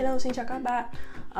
Hello, xin chào các bạn.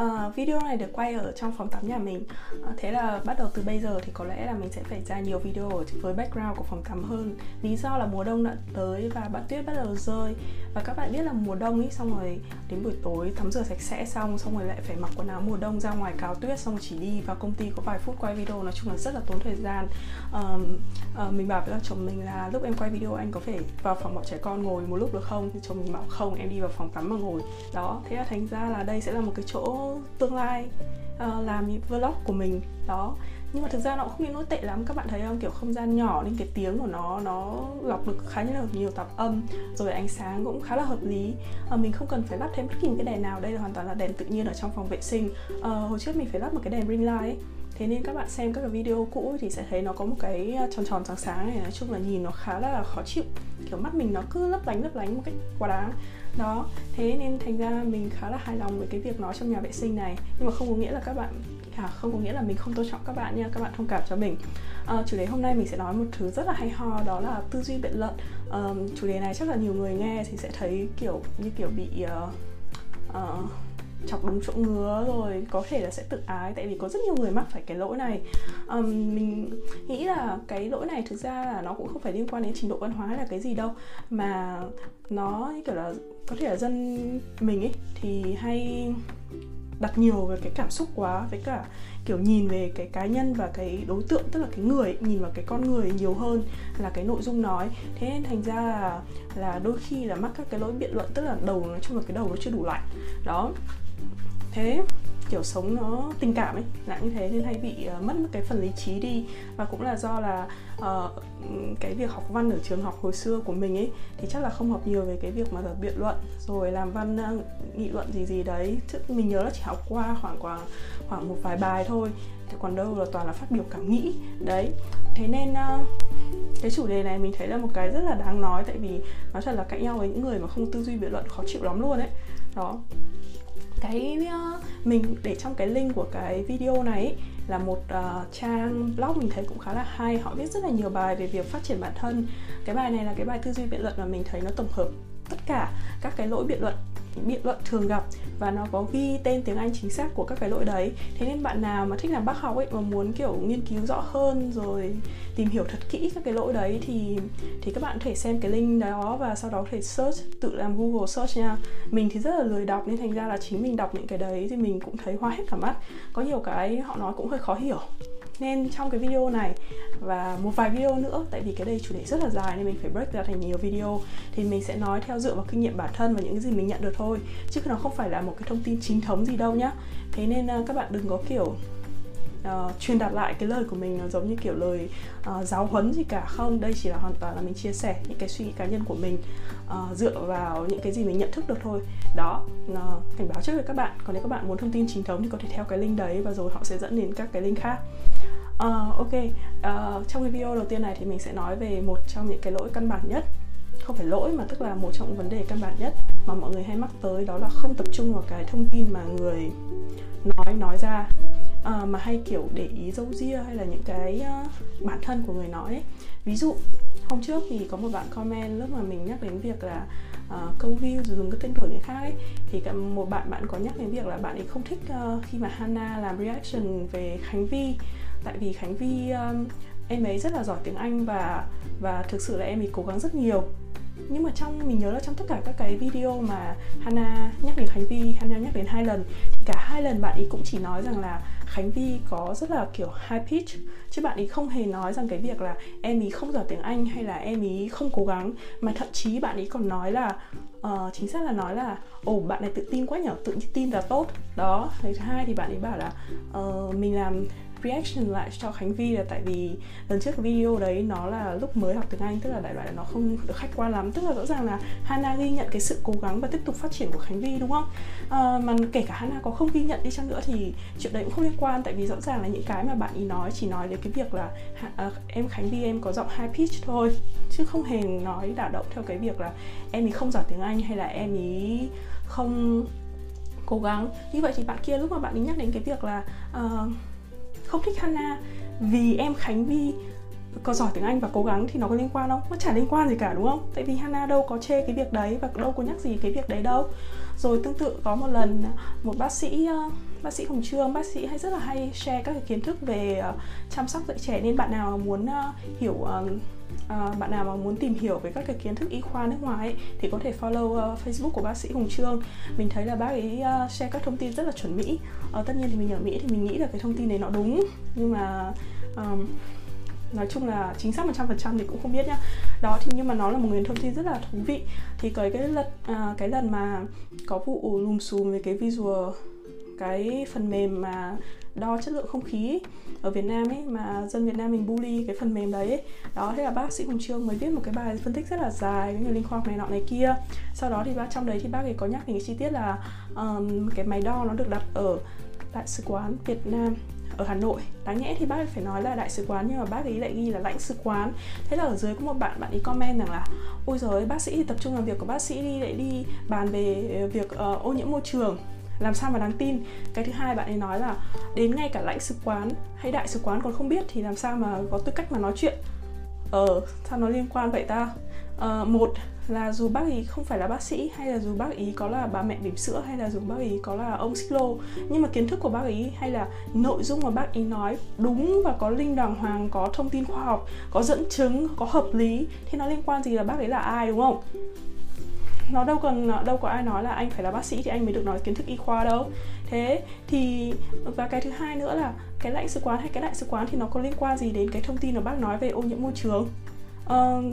Uh, Video này được quay ở trong phòng tắm nhà mình. Uh, Thế là bắt đầu từ bây giờ thì có lẽ là mình sẽ phải ra nhiều video với background của phòng tắm hơn. Lý do là mùa đông đã tới và bão tuyết bắt đầu rơi. Và các bạn biết là mùa đông ý, xong rồi đến buổi tối tắm rửa sạch sẽ xong Xong rồi lại phải mặc quần áo mùa đông ra ngoài cáo tuyết Xong rồi chỉ đi vào công ty có vài phút quay video Nói chung là rất là tốn thời gian. Um, uh, Mình bảo với chồng mình là lúc em quay video anh có thể vào phòng bọn trẻ con ngồi một lúc được không? Thì chồng mình bảo không em đi vào phòng tắm mà ngồi. Đó, thế là thành ra là đây sẽ là một cái chỗ tương lai uh, làm những vlog của mình. Đó nhưng mà thực ra nó cũng không đến nỗi tệ lắm các bạn thấy không? Kiểu không gian nhỏ nên cái tiếng của nó nó lọc được khá là nhiều tạp âm rồi ánh sáng cũng khá là hợp lý. À, mình không cần phải lắp thêm bất kỳ một cái đèn nào đây là hoàn toàn là đèn tự nhiên ở trong phòng vệ sinh. À, hồi trước mình phải lắp một cái đèn ring light ấy thế nên các bạn xem các cái video cũ thì sẽ thấy nó có một cái à, tròn tròn sáng sáng này. Nói chung là nhìn nó khá là khó chịu. Kiểu mắt mình nó cứ lấp lánh lấp lánh một cách quá đáng. Đó. Thế nên thành ra mình khá là hài lòng với cái việc nó trong nhà vệ sinh này. Nhưng mà không có nghĩa là các bạn à, không có nghĩa là mình không tôn trọng các bạn nha. Các bạn thông cảm cho mình. À, chủ đề hôm nay mình sẽ nói một thứ rất là hay ho đó là tư duy biện luận. À, chủ đề này chắc là nhiều người nghe thì sẽ thấy kiểu như kiểu bị uh, chọc đúng chỗ ngứa rồi có thể là sẽ tự ái tại vì có rất nhiều người mắc phải cái lỗi này. Um, mình nghĩ là cái lỗi này thực ra là nó cũng không phải liên quan đến trình độ văn hóa hay là cái gì đâu mà nó như kiểu là có thể là dân mình ấy thì hay đặt nhiều về cái cảm xúc quá với cả kiểu nhìn về cái cá nhân và cái đối tượng tức là cái người nhìn vào cái con người nhiều hơn là cái nội dung nói. Thế nên thành ra là, là đôi khi là mắc các cái lỗi biện luận tức là đầu nói chung là cái đầu nó chưa đủ lạnh. Đó thế kiểu sống nó tình cảm ấy là như thế nên hay bị uh, mất cái phần lý trí đi. Và cũng là do là uh, cái việc học văn ở trường học hồi xưa của mình ấy thì chắc là không học nhiều về cái việc mà được biện luận rồi làm văn uh, nghị luận gì gì đấy. Chứ mình nhớ là chỉ học qua khoảng khoảng khoảng một vài bài thôi thì còn đâu là toàn là phát biểu cảm nghĩ. Đấy. Thế nên uh, cái chủ đề này mình thấy là một cái rất là đáng nói tại vì nói thật là cạnh nhau với những người mà không tư duy biện luận khó chịu lắm luôn ấy. Đó cái ờ, mình để trong cái link của cái video này là một uh, trang blog mình thấy cũng khá là hay. Họ viết rất là nhiều bài về việc phát triển bản thân. Cái bài này là cái bài tư duy biện luận mà mình thấy nó tổng hợp tất cả các cái lỗi biện luận biện luận thường gặp và nó có ghi tên tiếng Anh chính xác của các cái lỗi đấy. Thế nên bạn nào mà thích làm bác học ấy, mà muốn, kiểu, nghiên cứu rõ hơn rồi tìm hiểu thật kỹ các cái lỗi đấy thì thì các bạn có thể xem cái link đó và sau đó có thể search, tự làm Google search nha. Mình thì rất là lười đọc nên thành ra là chính mình đọc những cái đấy thì mình cũng thấy hoa hết cả mắt. Có nhiều cái họ nói cũng hơi khó hiểu nên trong cái video này và một vài video nữa, tại vì cái đây chủ đề rất là dài nên mình phải break ra thành nhiều video, thì mình sẽ nói theo dựa vào kinh nghiệm bản thân và những cái gì mình nhận được thôi, chứ nó không phải là một cái thông tin chính thống gì đâu nhá. Thế nên ờ, các bạn đừng có kiểu uh, truyền đạt lại cái lời của mình nó giống như kiểu lời uh, giáo huấn gì cả. Không đây chỉ là hoàn toàn là mình chia sẻ những cái suy nghĩ cá nhân của mình uh, dựa vào những cái gì mình nhận thức được thôi. Đó uh, cảnh báo trước với các bạn. Còn nếu các bạn muốn thông tin chính thống thì có thể theo cái link đấy và rồi họ sẽ dẫn đến các cái link khác. Uh, ok. Uh, trong cái video đầu tiên này thì mình sẽ nói về một trong những cái lỗi căn bản nhất. Không phải lỗi mà tức là một trong những vấn đề căn bản nhất mà mọi người hay mắc tới đó là không tập trung vào cái thông tin mà người nói nói ra uh, mà hay kiểu để ý dâu ria hay là những cái uh, bản thân của người nói ấy. ví dụ hôm trước thì có một bạn comment lúc mà mình nhắc đến việc là uh, câu view dùng cái tên tuổi người khác ấy thì một bạn bạn có nhắc đến việc là bạn ấy không thích uh, khi mà Hana làm reaction về Khánh Vi tại vì Khánh Vi um, em ấy rất là giỏi tiếng Anh và và thực sự là em ấy cố gắng rất nhiều nhưng mà trong mình nhớ là trong tất cả các cái video mà Hana nhắc đến Khánh Vi, Hana nhắc đến hai lần thì cả hai lần bạn ấy cũng chỉ nói rằng là Khánh Vi có rất là kiểu high pitch. Chứ bạn ấy không hề nói rằng cái việc là em ý không giỏi tiếng Anh hay là em ý không cố gắng. Mà thậm chí bạn ấy còn nói là uh, chính xác là nói là ồ bạn này tự tin quá nhở tự tin là tốt. Đó thứ hai thì bạn ấy bảo là uh, mình làm reaction lại cho Khánh Vi là tại vì lần trước video đấy nó là lúc mới học tiếng Anh tức là đại loại là nó không được khách quan lắm. Tức là rõ ràng là Hana ghi nhận cái sự cố gắng và tiếp tục phát triển của Khánh Vi đúng không? À, mà kể cả Hana có không ghi nhận đi chăng nữa thì chuyện đấy cũng không liên quan tại vì rõ ràng là những cái mà bạn ý nói chỉ nói đến cái việc là à, à, em Khánh Vi em có giọng high pitch thôi chứ không hề nói đả động theo cái việc là em ý không giỏi tiếng Anh hay là em ý không cố gắng. Như vậy thì bạn kia lúc mà bạn ấy nhắc đến cái việc là uh, không thích Hana vì em Khánh Vi có giỏi tiếng Anh và cố gắng thì nó có liên quan không? Nó chả liên quan gì cả đúng không? Tại vì Hana đâu có chê cái việc đấy và đâu có nhắc gì cái việc đấy đâu. Rồi tương tự có một lần một bác sĩ ờ, bác sĩ Hồng Trương, bác sĩ hay rất là hay share các cái kiến thức về ờ, chăm sóc dạy trẻ nên bạn nào muốn ờ, hiểu à, bạn nào mà muốn tìm hiểu về các cái kiến thức y khoa nước ngoài ấy, thì có thể follow uh, Facebook của bác sĩ Hùng Trương. Mình thấy là bác ấy uh, share các thông tin rất là chuẩn mỹ. Uh, tất nhiên thì mình ở Mỹ thì mình nghĩ là cái thông tin này nó đúng. Nhưng mà um, nói chung là chính xác 100% thì cũng không biết nhá. Đó thì nhưng mà nó là một nguồn thông tin rất là thú vị. Thì cái cái lần à, cái lần mà có vụ lùm xùm về cái visual cái phần mềm mà đo chất lượng không khí ấy, ở Việt Nam ấy mà dân Việt Nam mình bully cái phần mềm đấy ấy. đó thế là bác sĩ Hùng Trương mới viết một cái bài phân tích rất là dài với người linh khoa học này nọ này kia. Sau đó thì bác trong đấy thì bác ấy có nhắc đến cái chi tiết là um, cái máy đo nó được đặt ở đại sứ quán Việt Nam ở Hà Nội. Đáng nhẽ thì bác ấy phải nói là đại sứ quán nhưng mà bác ấy lại ghi là lãnh sứ quán. Thế là ở dưới có một bạn bạn ấy comment rằng là ôi giời bác sĩ thì tập trung làm việc của bác sĩ đi lại đi bàn về việc uh, ô nhiễm môi trường làm sao mà đáng tin? Cái thứ hai bạn ấy nói là đến ngay cả lãnh sứ quán hay đại sứ quán còn không biết thì làm sao mà có tư cách mà nói chuyện? Ờ sao nó liên quan vậy ta? Ờ, một là dù bác ý không phải là bác sĩ hay là dù bác ý có là bà mẹ bỉm sữa hay là dù bác ý có là ông xích lô nhưng mà kiến thức của bác ý hay là nội dung mà bác ý nói đúng và có linh đàng hoàng có thông tin khoa học có dẫn chứng có hợp lý thì nó liên quan gì là bác ấy là ai đúng không? Nó đâu cần ờ, đâu có ai nói là anh phải là bác sĩ thì anh mới được nói kiến thức y khoa đâu. Thế thì và cái thứ hai nữa là cái lãnh sứ quán hay cái đại sứ quán thì nó có liên quan gì đến cái thông tin mà bác nói về ô nhiễm môi trường? Uh,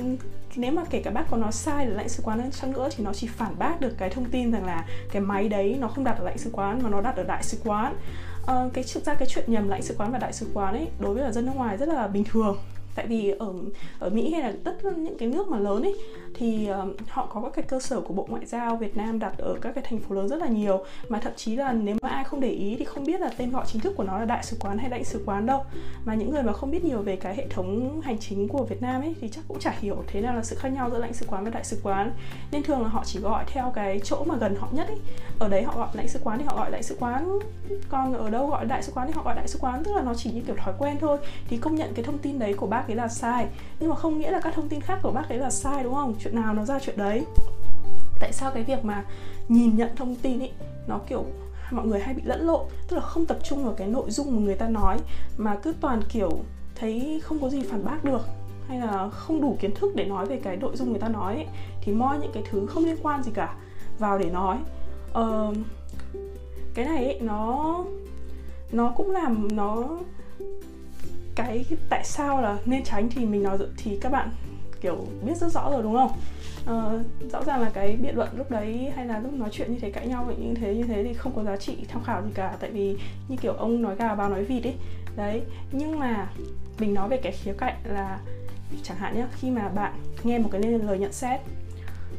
nếu mà kể cả bác có nói sai là lãnh sứ quán chăng nữa thì nó chỉ phản bác được cái thông tin rằng là cái máy đấy nó không đặt ở lãnh sứ quán mà nó đặt ở đại sứ quán. Uh, cái thực ra cái chuyện nhầm lãnh sứ quán và đại sứ quán ấy đối với là dân nước ngoài rất là bình thường tại vì ở ở Mỹ hay là tất những cái nước mà lớn ấy thì uh, họ có các cái cơ sở của Bộ Ngoại giao Việt Nam đặt ở các cái thành phố lớn rất là nhiều. Mà thậm chí là nếu mà ai không để ý thì không biết là tên gọi chính thức của nó là đại sứ quán hay lãnh sứ quán đâu. Mà những người mà không biết nhiều về cái hệ thống hành chính của Việt Nam ấy thì chắc cũng chả hiểu thế nào là sự khác nhau giữa lãnh sứ quán và đại sứ quán. Nên thường là họ chỉ gọi theo cái chỗ mà gần họ nhất ấy. Ở đấy họ gọi lãnh sứ quán thì họ gọi đại sứ quán còn ở đâu gọi đại sứ quán thì họ gọi đại sứ quán. Tức là nó chỉ như kiểu thói quen thôi. Thì công nhận cái thông tin đấy của bác ấy là sai. Nhưng mà không nghĩa là các thông tin khác của bác ấy là sai đúng không? Chuyện nào nó ra chuyện đấy? Tại sao cái việc mà nhìn nhận thông tin ấy nó kiểu mọi người hay bị lẫn lộn tức là không tập trung vào cái nội dung mà người ta nói mà cứ toàn kiểu thấy không có gì phản bác được hay là không đủ kiến thức để nói về cái nội dung người ta nói ấy, thì moi những cái thứ không liên quan gì cả vào để nói. Uh, cái này ấy, nó nó cũng làm nó cái tại sao là nên tránh thì mình nói thì các bạn kiểu biết rất rõ rồi đúng không? Uh, rõ ràng là cái biện luận lúc đấy hay là lúc nói chuyện như thế cãi nhau như thế như thế thì không có giá trị tham khảo gì cả tại vì như kiểu ông nói gà bao nói vịt ấy. Đấy nhưng mà mình nói về cái khía cạnh là chẳng hạn nhé khi mà bạn nghe một cái lời nhận xét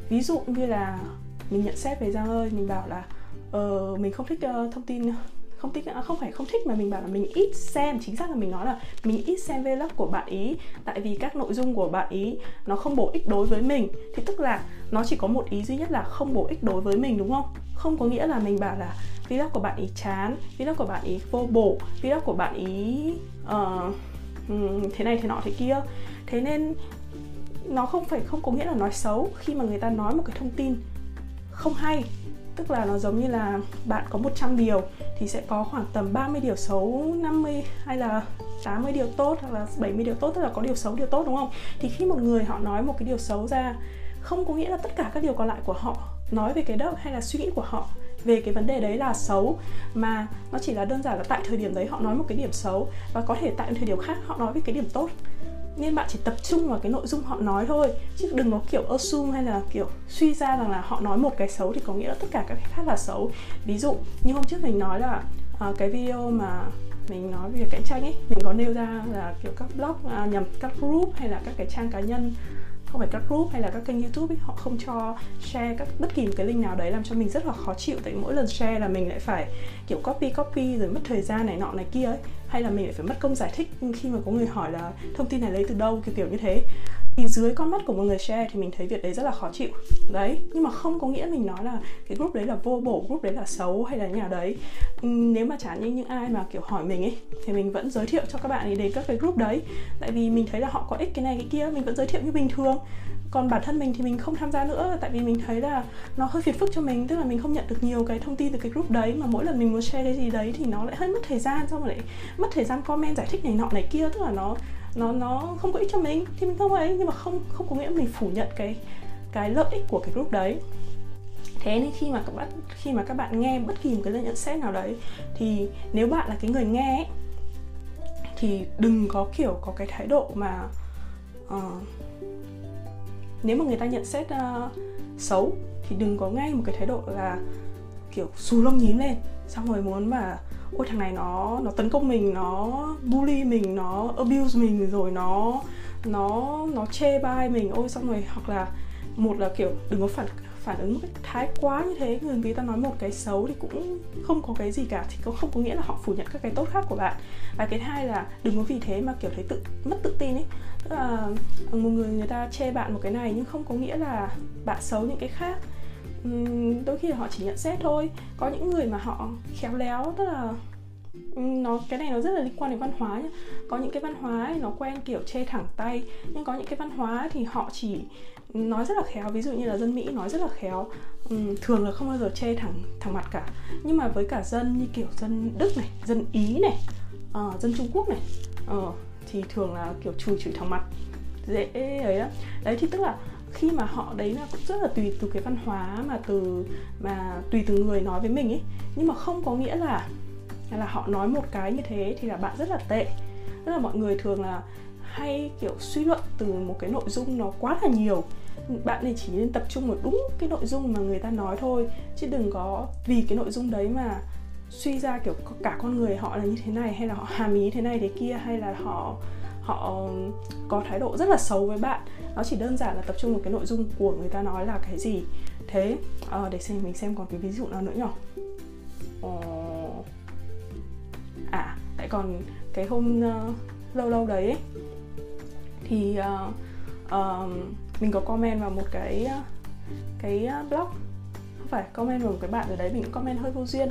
ví dụ như là mình nhận xét về giang ơi mình bảo là uh, mình không thích uh, thông tin không thích à, không phải không thích mà mình bảo là mình ít xem chính xác là mình nói là mình ít xem vlog của bạn ý. Tại vì các nội dung của bạn ý nó không bổ ích đối với mình. Thì tức là nó chỉ có một ý duy nhất là không bổ ích đối với mình đúng không? Không có nghĩa là mình bảo là vlog của bạn ý chán vlog của bạn ý vô bổ vlog của bạn ý uh, thế này thế nọ thế kia. Thế nên nó không phải không có nghĩa là nói xấu khi mà người ta nói một cái thông tin không hay tức là nó giống như là bạn có 100 điều thì sẽ có khoảng tầm 30 điều xấu 50 hay là 80 điều tốt hoặc là 70 điều tốt, tức là có điều xấu, điều tốt, đúng không? Thì khi một người họ nói một cái điều xấu ra, không có nghĩa là tất cả các điều còn lại của họ nói về cái đó hay là suy nghĩ của họ về cái vấn đề đấy là xấu, mà nó chỉ là đơn giản là tại thời điểm đấy họ nói một cái điểm xấu và có thể tại thời điểm khác họ nói về cái điểm tốt nên bạn chỉ tập trung vào cái nội dung họ nói thôi. Chứ đừng có kiểu assume hay là kiểu suy ra rằng là họ nói một cái xấu thì có nghĩa là tất cả các cái khác là xấu. Ví dụ như hôm trước mình nói là uh, cái video mà mình nói về cạnh tranh ấy mình có nêu ra là kiểu các blog à, nhầm các group hay là các cái trang cá nhân không phải các group hay là các kênh youtube ấy, họ không cho share các bất kỳ một cái link nào đấy làm cho mình rất là khó chịu. Tại mỗi lần share là mình lại phải kiểu copy copy rồi mất thời gian này nọ này kia ấy hay là mình lại phải mất công giải thích khi mà có người hỏi là thông tin này lấy từ đâu, kiểu kiểu như thế. Thì dưới con mắt của một người share thì mình thấy việc đấy rất là khó chịu. Đấy, nhưng mà không có nghĩa mình nói là cái group đấy là vô bổ, group đấy là xấu hay là như nào đấy. Ừ, nếu mà chẳng như những ai mà kiểu hỏi mình ấy, thì mình vẫn giới thiệu cho các bạn ấy đến các cái group đấy. Tại vì mình thấy là họ có ích cái này, cái kia, mình vẫn giới thiệu như bình thường còn bản thân mình thì mình không tham gia nữa tại vì mình thấy là nó hơi phiền phức cho mình tức là mình không nhận được nhiều cái thông tin từ cái group đấy mà mỗi lần mình muốn share cái gì đấy thì nó lại hơi mất thời gian xong rồi lại mất thời gian comment giải thích này nọ này kia tức là nó nó nó không có ích cho mình. Thì mình không ấy nhưng mà không không có nghĩa mình phủ nhận cái cái lợi ích của cái group đấy. Thế nên khi mà các bạn khi mà các bạn nghe bất kỳ một cái nhận xét nào đấy thì nếu bạn là cái người nghe ấy, thì đừng có kiểu có cái thái độ mà uh, nếu mà người ta nhận xét uh, xấu thì đừng có ngay một cái thái độ là kiểu xù lông nhím lên xong rồi muốn mà ôi thằng này nó nó tấn công mình nó bully mình nó abuse mình rồi nó nó nó chê bai mình. Ôi xong rồi hoặc là một là kiểu đừng có phản phản ứng một cách thái quá như thế người người ta nói một cái xấu thì cũng không có cái gì cả thì cũng không có nghĩa là họ phủ nhận các cái tốt khác của bạn. Và cái hai là đừng có vì thế mà kiểu thấy tự mất tự tin ấy. Tức là một người người ta chê bạn một cái này nhưng không có nghĩa là bạn xấu những cái khác. Đôi khi là họ chỉ nhận xét thôi. Có những người mà họ khéo léo tức là nó cái này nó rất là liên quan đến văn hóa nhá. Có những cái văn hóa ấy, nó quen kiểu chê thẳng tay. Nhưng có những cái văn hóa thì họ chỉ nói rất là khéo ví dụ như là dân mỹ nói rất là khéo um, thường là không bao giờ chê thẳng thẳng mặt cả. Nhưng mà với cả dân như kiểu dân đức này dân ý này uh, dân trung quốc này uh, thì thường là kiểu chùi chửi thẳng mặt dễ ấy đó đấy thì tức là khi mà họ đấy là cũng rất là tùy từ cái văn hóa mà từ mà tùy từ người nói với mình ấy. Nhưng mà không có nghĩa là là họ nói một cái như thế thì là bạn rất là tệ. Tức là mọi người thường là hay kiểu suy luận từ một cái nội dung nó quá là nhiều bạn này chỉ nên tập trung vào đúng cái nội dung mà người ta nói thôi chứ đừng có vì cái nội dung đấy mà suy ra kiểu cả con người họ là như thế này hay là họ hàm ý thế này thế kia hay là họ họ có thái độ rất là xấu với bạn. Nó chỉ đơn giản là tập trung vào cái nội dung của người ta nói là cái gì. Thế à, để xem mình xem còn cái ví dụ nào nữa nhở ờ, à tại còn cái hôm uh, lâu lâu đấy ấy, thì uh, uh, mình có comment vào một cái ờ, cái ờ, blog. Không phải, comment vào một cái bạn ở đấy mình cũng comment hơi vô duyên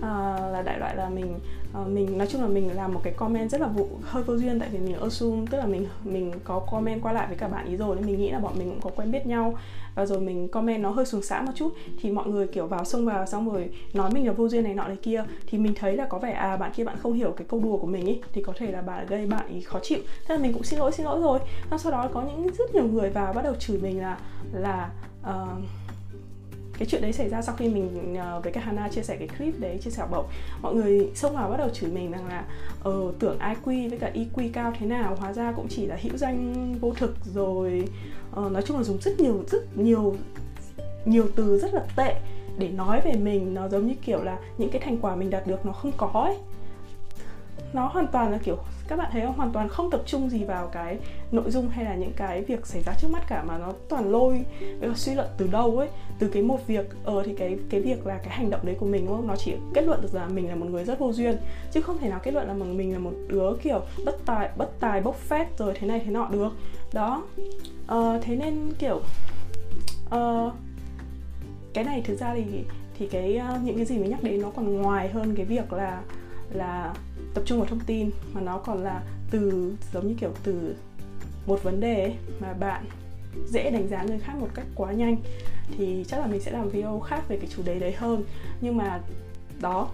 uh, là đại loại là mình uh, mình nói chung là mình làm một cái comment rất là vụ hơi vô duyên tại vì mình assume tức là mình mình có comment qua lại với cả bạn ý rồi nên mình nghĩ là bọn mình cũng có quen biết nhau. Và rồi mình comment nó hơi xuống xã một chút thì mọi người kiểu vào xông vào xong rồi nói mình là vô duyên này nọ này kia thì mình thấy là có vẻ à bạn kia bạn không hiểu cái câu đùa của mình ý thì có thể là bạn gây bạn ý khó chịu. Thế là mình cũng xin lỗi xin lỗi rồi. Xong sau đó có những rất nhiều người vào bắt đầu chửi mình là là uh, cái chuyện đấy xảy ra sau khi mình uh, với cả Hana chia sẻ cái clip đấy chia sẻ bậu mọi người xông vào bắt đầu chửi mình rằng là ờ, tưởng IQ với cả EQ cao thế nào hóa ra cũng chỉ là hữu danh vô thực rồi. Uh, nói chung là dùng rất nhiều rất nhiều nhiều từ rất là tệ để nói về mình. Nó giống như kiểu là những cái thành quả mình đạt được nó không có ấy. Nó hoàn toàn là kiểu các bạn thấy không? Hoàn toàn không tập trung gì vào cái nội dung hay là những cái việc xảy ra trước mắt cả mà nó toàn lôi suy luận từ đâu ấy từ cái một việc ờ thì cái cái việc là cái hành động đấy của mình đúng không? Nó chỉ kết luận được là mình là một người rất vô duyên chứ không thể nào kết luận là mình là một đứa kiểu bất tài bất tài bốc phét rồi thế này thế nọ được. Đó. Ờ, thế nên kiểu uh, cái này thực ra thì thì cái uh, những cái gì mình nhắc đến nó còn ngoài hơn cái việc là là tập trung vào thông tin mà nó còn là từ giống như kiểu từ một vấn đề ấy, mà bạn dễ đánh giá người khác một cách quá nhanh thì chắc là mình sẽ làm video khác về cái chủ đề đấy hơn. Nhưng mà đó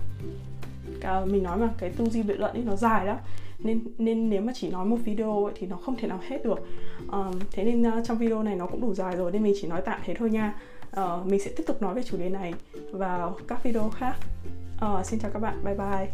à, mình nói mà cái tư duy biện luận ấy nó dài lắm. Nên nên nếu mà chỉ nói một video ấy, thì nó không thể nào hết được. Um, thế nên uh, trong video này nó cũng đủ dài rồi nên mình chỉ nói tạm thế thôi nha. Uh, mình sẽ tiếp tục nói về chủ đề này vào các video khác. Uh, xin chào các bạn bye bye.